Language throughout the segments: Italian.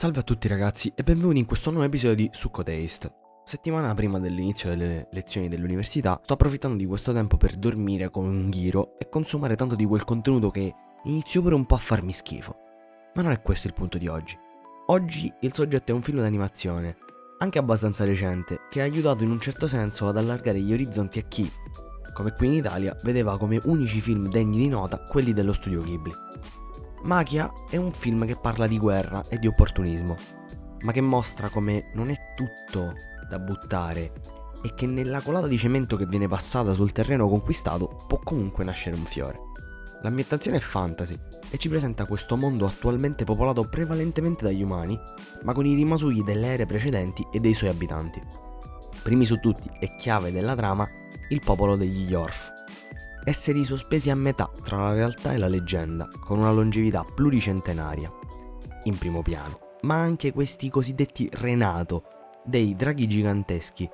Salve a tutti ragazzi e benvenuti in questo nuovo episodio di Succo Taste. Settimana prima dell'inizio delle lezioni dell'università sto approfittando di questo tempo per dormire come un ghiro e consumare tanto di quel contenuto che inizio pure un po' a farmi schifo. Ma non è questo il punto di oggi. Oggi il soggetto è un film d'animazione, anche abbastanza recente, che ha aiutato in un certo senso ad allargare gli orizzonti a chi, come qui in Italia, vedeva come unici film degni di nota quelli dello studio Ghibli. Magia è un film che parla di guerra e di opportunismo, ma che mostra come non è tutto da buttare e che nella colata di cemento che viene passata sul terreno conquistato può comunque nascere un fiore. L'ambientazione è fantasy e ci presenta questo mondo attualmente popolato prevalentemente dagli umani, ma con i rimasugli delle ere precedenti e dei suoi abitanti. Primi su tutti e chiave della trama, il popolo degli Yorf, esseri sospesi a metà tra la realtà e la leggenda, con una longevità pluricentenaria, in primo piano, ma anche questi cosiddetti Renato, dei draghi giganteschi,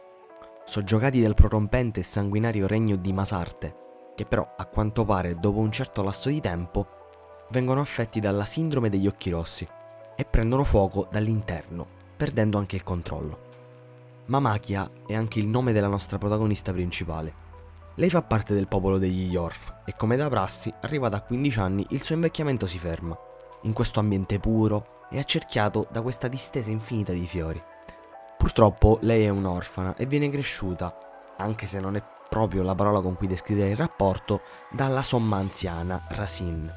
soggiogati del prorompente e sanguinario regno di Masarte, che però a quanto pare dopo un certo lasso di tempo vengono affetti dalla sindrome degli occhi rossi e prendono fuoco dall'interno, perdendo anche il controllo. Mamakia è anche il nome della nostra protagonista principale, lei fa parte del popolo degli Yorf e come da prassi, arrivata a 15 anni, il suo invecchiamento si ferma, in questo ambiente puro e accerchiato da questa distesa infinita di fiori. Purtroppo lei è un'orfana e viene cresciuta, anche se non è proprio la parola con cui descrivere il rapporto, dalla somma anziana Rasin.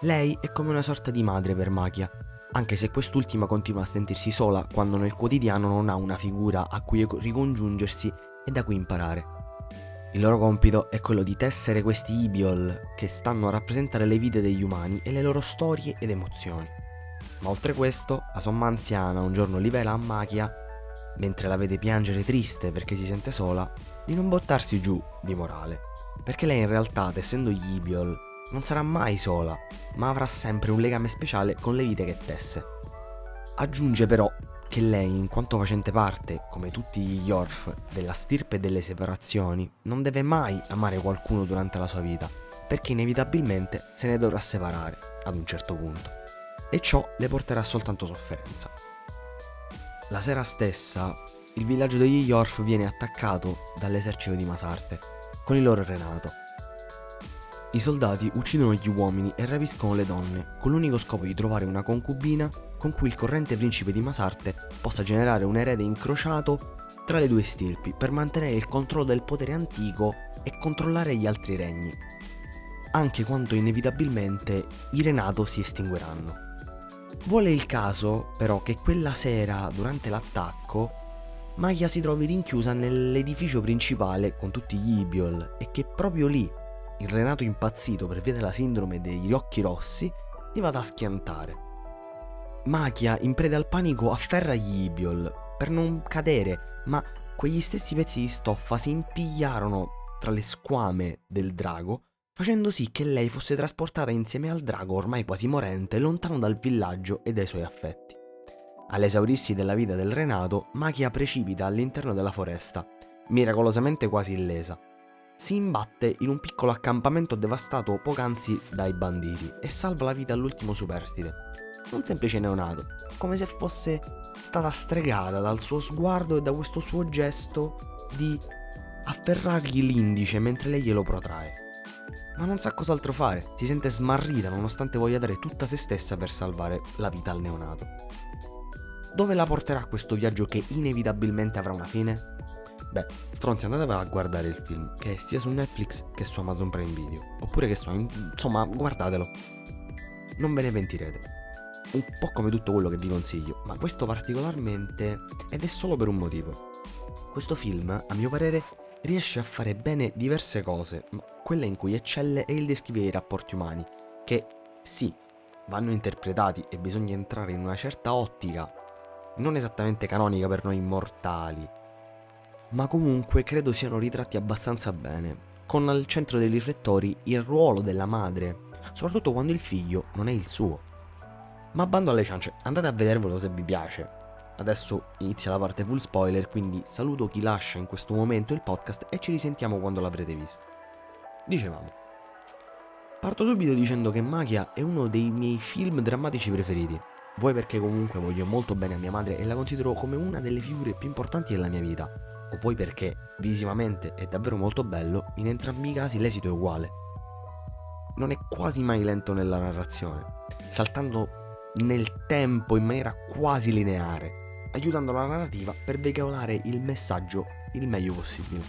Lei è come una sorta di madre per Magia, anche se quest'ultima continua a sentirsi sola quando nel quotidiano non ha una figura a cui ricongiungersi e da cui imparare. Il loro compito è quello di tessere questi ibiol che stanno a rappresentare le vite degli umani e le loro storie ed emozioni. Ma oltre questo, la somma anziana un giorno rivela a Magia, mentre la vede piangere triste perché si sente sola, di non buttarsi giù di morale, perché lei in realtà, essendo gli ibiol, non sarà mai sola, ma avrà sempre un legame speciale con le vite che tesse. Aggiunge però che lei, in quanto facente parte, come tutti gli Yorf, della stirpe delle separazioni, non deve mai amare qualcuno durante la sua vita, perché inevitabilmente se ne dovrà separare, ad un certo punto. E ciò le porterà soltanto sofferenza. La sera stessa, il villaggio degli Yorf viene attaccato dall'esercito di Masarte, con il loro Renato. I soldati uccidono gli uomini e rapiscono le donne, con l'unico scopo di trovare una concubina con cui il corrente principe di Masarte possa generare un erede incrociato tra le due stirpi per mantenere il controllo del potere antico e controllare gli altri regni, anche quando inevitabilmente i Renato si estingueranno. Vuole il caso, però, che quella sera, durante l'attacco, Maya si trovi rinchiusa nell'edificio principale con tutti gli Ibiol e che proprio lì il Renato impazzito per via della sindrome degli occhi rossi ti vada a schiantare. Magia, in preda al panico, afferra gli Ibiol per non cadere, ma quegli stessi pezzi di stoffa si impigliarono tra le squame del drago, facendo sì che lei fosse trasportata insieme al drago ormai quasi morente lontano dal villaggio e dai suoi affetti. All'esaurirsi della vita del Renato, Magia precipita all'interno della foresta, miracolosamente quasi illesa. Si imbatte in un piccolo accampamento devastato poc'anzi dai banditi e salva la vita all'ultimo superstite un semplice neonato, come se fosse stata stregata dal suo sguardo e da questo suo gesto di afferrargli l'indice mentre lei glielo protrae. Ma non sa cos'altro fare, si sente smarrita nonostante voglia dare tutta se stessa per salvare la vita al neonato. Dove la porterà questo viaggio che inevitabilmente avrà una fine? Beh, stronzi, andatevi a guardare il film, che è sia su Netflix che su Amazon Prime Video. Oppure che so, insomma, guardatelo. Non ve ne pentirete un po' come tutto quello che vi consiglio, ma questo particolarmente ed è solo per un motivo. Questo film, a mio parere, riesce a fare bene diverse cose, ma quella in cui eccelle è il descrivere i rapporti umani, che sì, vanno interpretati e bisogna entrare in una certa ottica, non esattamente canonica per noi mortali, ma comunque credo siano ritratti abbastanza bene, con al centro dei riflettori il ruolo della madre, soprattutto quando il figlio non è il suo. Ma bando alle ciance, andate a vedervelo se vi piace. Adesso inizia la parte full spoiler, quindi saluto chi lascia in questo momento il podcast e ci risentiamo quando l'avrete visto. Dicevamo. Parto subito dicendo che Magia è uno dei miei film drammatici preferiti. Vuoi perché comunque voglio molto bene a mia madre e la considero come una delle figure più importanti della mia vita, o vuoi perché visivamente è davvero molto bello, in entrambi i casi l'esito è uguale. Non è quasi mai lento nella narrazione, saltando nel tempo in maniera quasi lineare, aiutando la narrativa per veicolare il messaggio il meglio possibile.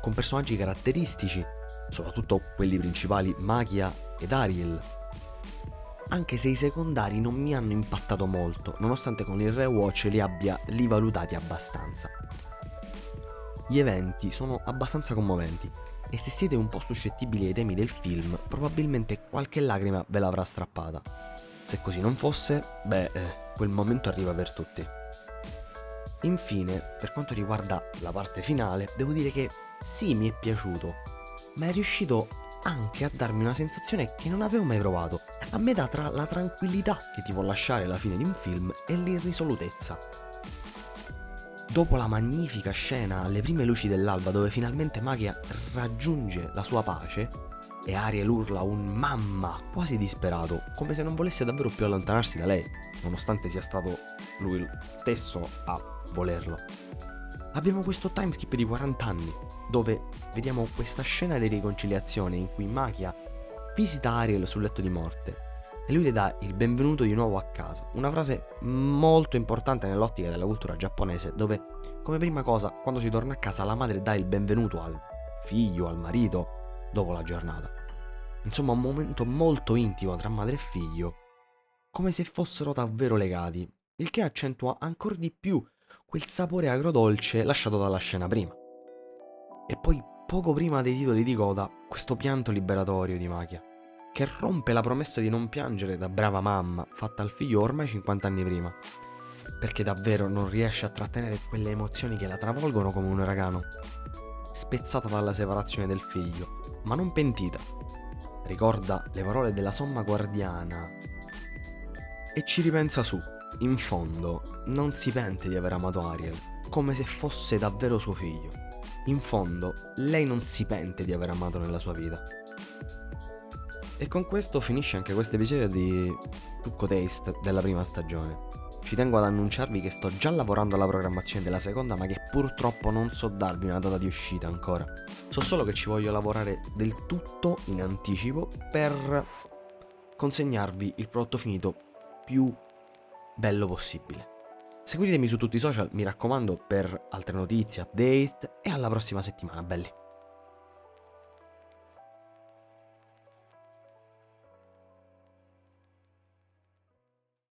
Con personaggi caratteristici, soprattutto quelli principali Magia ed Ariel, anche se i secondari non mi hanno impattato molto, nonostante con il rewatch li abbia rivalutati abbastanza. Gli eventi sono abbastanza commoventi e se siete un po' suscettibili ai temi del film, probabilmente qualche lacrima ve l'avrà strappata. Se così non fosse, beh, eh, quel momento arriva per tutti. Infine, per quanto riguarda la parte finale, devo dire che sì, mi è piaciuto, ma è riuscito anche a darmi una sensazione che non avevo mai provato. A me dà tra la tranquillità che ti può lasciare la fine di un film e l'irrisolutezza. Dopo la magnifica scena alle prime luci dell'alba dove finalmente Magia raggiunge la sua pace e Ariel urla un mamma quasi disperato, come se non volesse davvero più allontanarsi da lei, nonostante sia stato lui stesso a volerlo. Abbiamo questo timeskip di 40 anni, dove vediamo questa scena di riconciliazione in cui Magia visita Ariel sul letto di morte e lui le dà il benvenuto di nuovo a casa, una frase molto importante nell'ottica della cultura giapponese dove come prima cosa quando si torna a casa la madre dà il benvenuto al figlio, al marito dopo la giornata. Insomma un momento molto intimo tra madre e figlio, come se fossero davvero legati, il che accentua ancora di più quel sapore agrodolce lasciato dalla scena prima. E poi, poco prima dei titoli di coda, questo pianto liberatorio di Magia, che rompe la promessa di non piangere da brava mamma fatta al figlio ormai 50 anni prima, perché davvero non riesce a trattenere quelle emozioni che la travolgono come un uragano, spezzata dalla separazione del figlio, ma non pentita. Ricorda le parole della somma guardiana e ci ripensa su. In fondo, non si pente di aver amato Ariel, come se fosse davvero suo figlio. In fondo, lei non si pente di aver amato nella sua vita. E con questo finisce anche questo episodio di Tucco Taste della prima stagione. Ci tengo ad annunciarvi che sto già lavorando alla programmazione della seconda, ma che purtroppo non so darvi una data di uscita ancora. So solo che ci voglio lavorare del tutto in anticipo per consegnarvi il prodotto finito più bello possibile. Seguitemi su tutti i social, mi raccomando, per altre notizie, update e alla prossima settimana, belli.